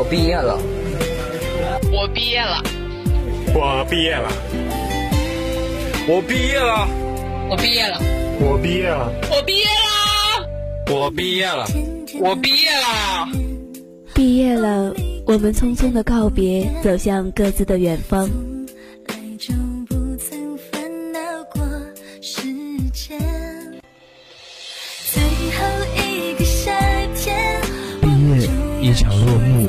我毕业了。我毕业了。我毕业了。我毕业了。我毕业了。我毕业了。我毕业了。我毕业了。我毕业了。毕业了，我们匆匆的告别，走向各自的远方。毕业一场落幕，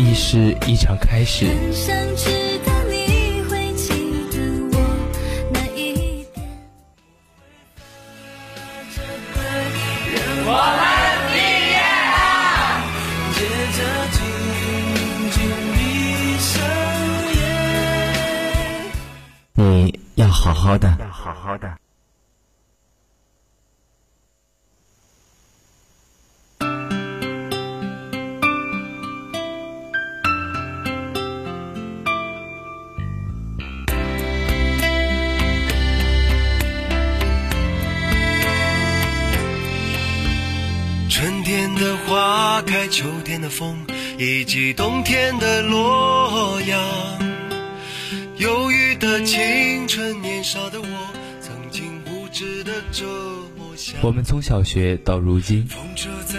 亦是一场开始。你要好好的，要好好的。的花开，秋天的风，以及冬天的洛阳。忧郁的青春，年少的我，曾经无知的这么想。我们从小学到如今，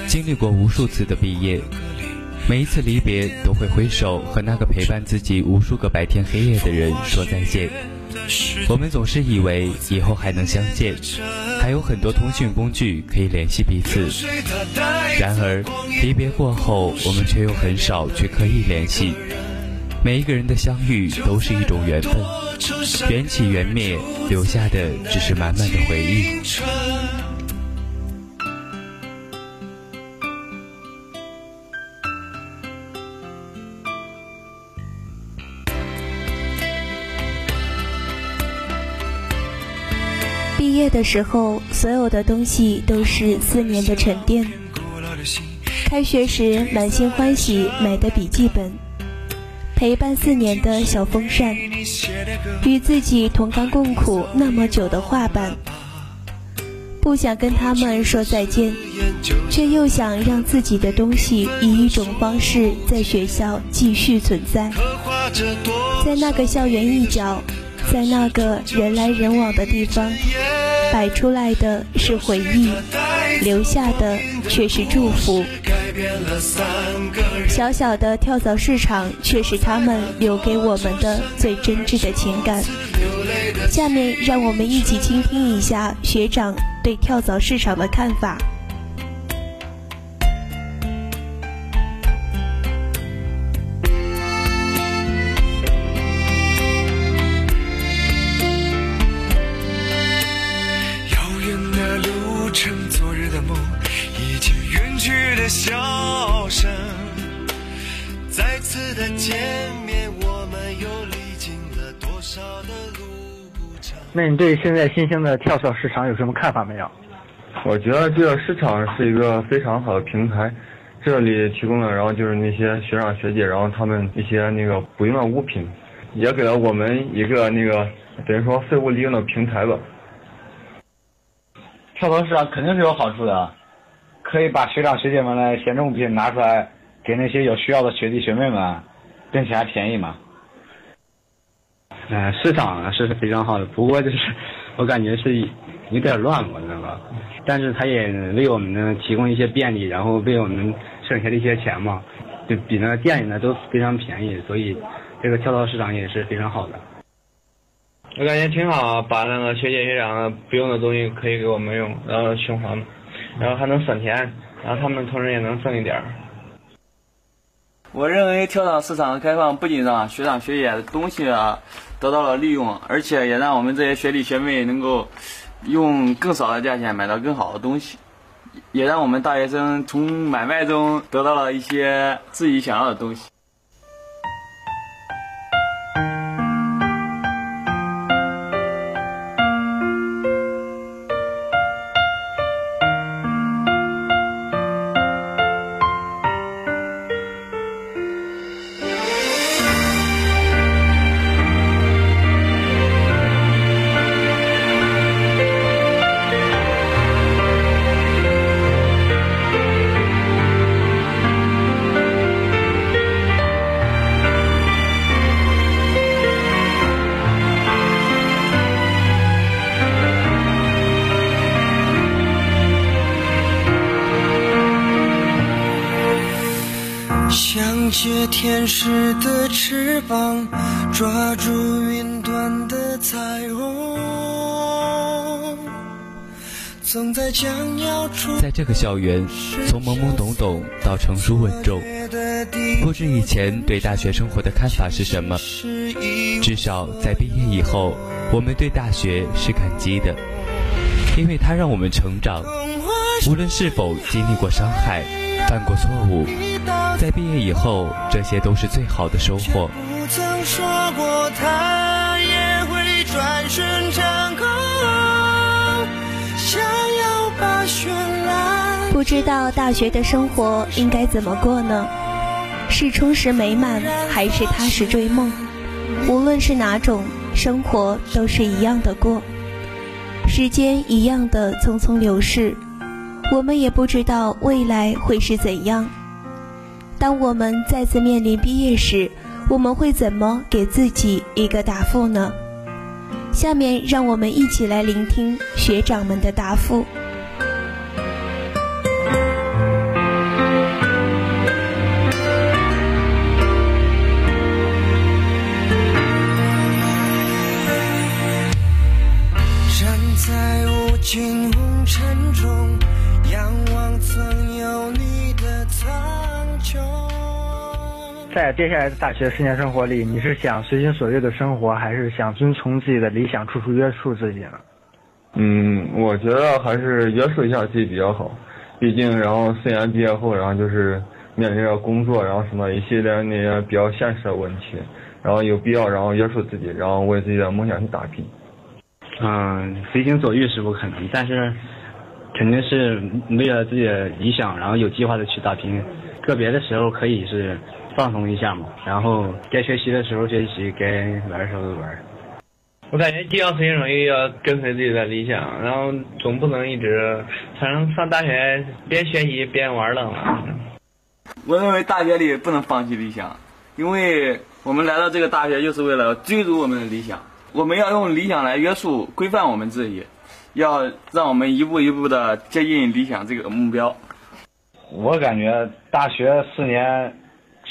经历过无数次的毕业，每一次离别都会挥手和那个陪伴自己无数个白天黑夜的人说再见。我们总是以为以后还能相见，还有很多通讯工具可以联系彼此。然而离别过后，我们却又很少去刻意联系。每一个人的相遇都是一种缘分，缘起缘灭，留下的只是满满的回忆。毕业的时候，所有的东西都是四年的沉淀。开学时满心欢喜买的笔记本，陪伴四年的小风扇，与自己同甘共苦那么久的画板。不想跟他们说再见，却又想让自己的东西以一种方式在学校继续存在，在那个校园一角。在那个人来人往的地方，摆出来的是回忆，留下的却是祝福。小小的跳蚤市场，却是他们留给我们的最真挚的情感。下面，让我们一起倾听一下学长对跳蚤市场的看法。笑声，再次的见面，我们又历经了多少的路程？那你对现在新兴的跳蚤市场有什么看法没有？我觉得这个市场是一个非常好的平台，这里提供的，然后就是那些学长学姐，然后他们一些那个不用的物品，也给了我们一个那个等于说废物利用的平台吧。跳蚤市场肯定是有好处的。可以把学长学姐们的闲置物品拿出来，给那些有需要的学弟学妹们，并且还便宜嘛。呃，市场是非常好的，不过就是我感觉是有点乱，我知道吧？但是它也为我们呢提供一些便利，然后为我们省下了一些钱嘛，就比那店里呢都非常便宜，所以这个跳蚤市场也是非常好的。我感觉挺好，把那个学姐学长不用的东西可以给我们用，然后循环。然后还能省钱，然后他们同时也能挣一点儿。我认为跳蚤市场的开放不仅让学长学姐的东西啊得到了利用，而且也让我们这些学弟学妹能够用更少的价钱买到更好的东西，也让我们大学生从买卖中得到了一些自己想要的东西。天使的翅膀，抓住云端的彩虹。总在将要出在这个校园，从懵懵懂懂到成熟稳重，不知以前对大学生活的看法是什么。至少在毕业以后，我们对大学是感激的，因为它让我们成长。无论是否经历过伤害、犯过错误，在毕业以后，这些都是最好的收获。不曾说过他也会转身成空，想要把绚烂。不知道大学的生活应该怎么过呢？是充实美满，还是踏实追梦？无论是哪种生活，都是一样的过，时间一样的匆匆流逝。我们也不知道未来会是怎样。当我们再次面临毕业时，我们会怎么给自己一个答复呢？下面让我们一起来聆听学长们的答复。在接下来的大学四年生活里，你是想随心所欲的生活，还是想遵从自己的理想，处处约束自己呢？嗯，我觉得还是约束一下自己比较好，毕竟然后四年毕业后，然后就是面临着工作，然后什么一系列那些比较现实的问题，然后有必要然后约束自己，然后为自己的梦想去打拼。嗯，随心所欲是不可能，但是肯定是为了自己的理想，然后有计划的去打拼。个别的时候可以是放松一下嘛，然后该学习的时候学习，该玩的时候玩。我感觉既要随心所欲，要跟随自己的理想，然后总不能一直，反正上大学边学习边玩了嘛。我认为大学里不能放弃理想，因为我们来到这个大学就是为了追逐我们的理想。我们要用理想来约束、规范我们自己，要让我们一步一步的接近理想这个目标。我感觉大学四年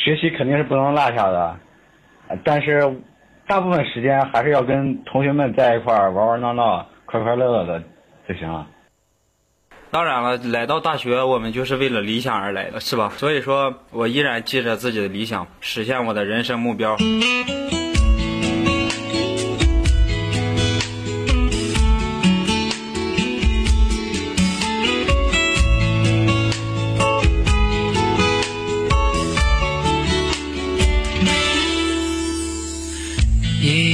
学习肯定是不能落下的，但是大部分时间还是要跟同学们在一块儿玩玩闹闹、快快乐乐的就行了。当然了，来到大学我们就是为了理想而来的，是吧？所以说我依然记着自己的理想，实现我的人生目标。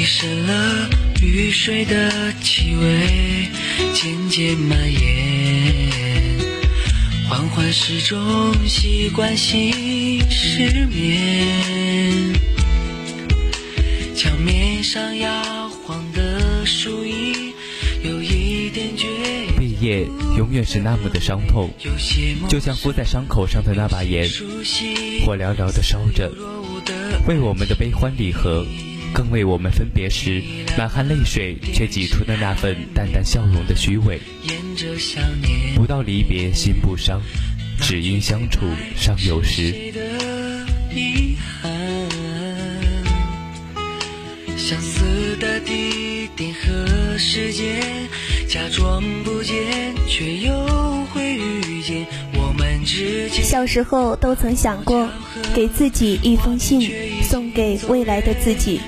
夜深了，雨水的气味渐渐蔓延，缓缓时钟习惯性失眠，墙面上摇晃的树影有一点倔毕业永远是那么的伤痛，就像敷在伤口上的那把盐，火燎燎的烧着，为我们的悲欢离合。更为我们分别时满含泪水却挤出的那份淡淡笑容的虚伪。不到离别心不伤，只因相处尚有时。相似的地点和时间，假装不见，却又会遇见。我们之间，小时候都曾想过，给自己一封信，送给未来的自己。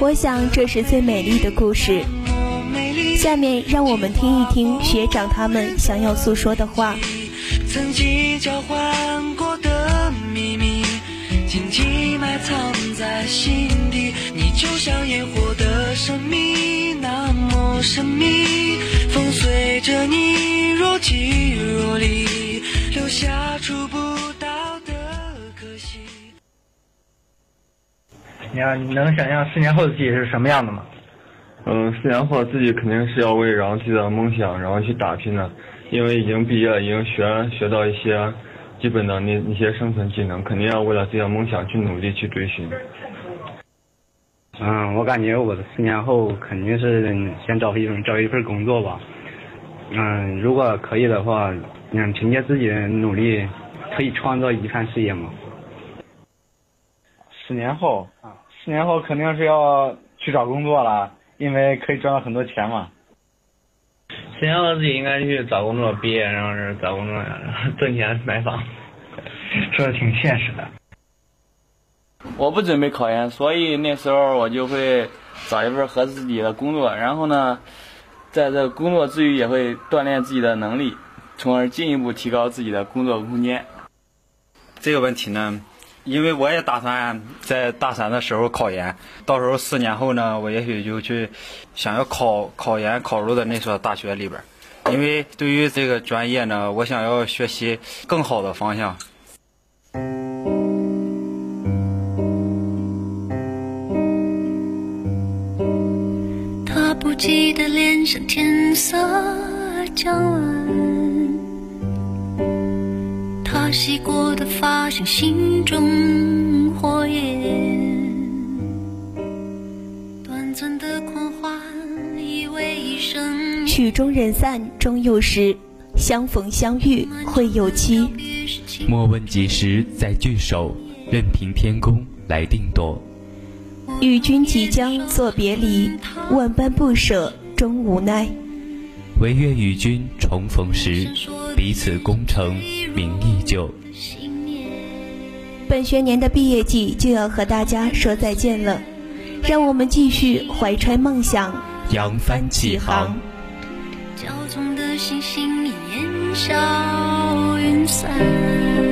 我想这是最美丽的故事。下面让我们听一听学长他们想要诉说的话。曾经交换过的秘密，紧紧埋藏在心底。你就像烟火的神秘，那么神秘。风随着你若即若离，留下你要你能想象四年后的自己是什么样的吗？嗯，四年后自己肯定是要为然后自己的梦想然后去打拼的，因为已经毕业，已经学学到一些基本的那那些生存技能，肯定要为了自己的梦想去努力去追寻。嗯，我感觉我的四年后肯定是先找一份找一份工作吧。嗯，如果可以的话，嗯，凭借自己的努力，可以创造一番事业嘛。四年后啊，四年后肯定是要去找工作了，因为可以赚到很多钱嘛。四年后自己应该去找工作，毕业然后是找工作，然后挣钱买房，说的挺现实的。我不准备考研，所以那时候我就会找一份合适自己的工作，然后呢，在这工作之余也会锻炼自己的能力，从而进一步提高自己的工作空间。这个问题呢，因为我也打算在大三的时候考研，到时候四年后呢，我也许就去想要考考研考入的那所大学里边，因为对于这个专业呢，我想要学习更好的方向。他不记得脸上天色将晚，洗过的发像心中火焰，短暂的狂欢以为一生。曲终人散终有时，相逢相遇会有期。莫问几时再聚首，任凭天公来定夺。与君即将作别离，万般不舍终无奈。唯愿与君重逢时，彼此功成名依旧。本学年的毕业季就要和大家说再见了，让我们继续怀揣梦想，扬帆起航。骄纵的星星烟消云散。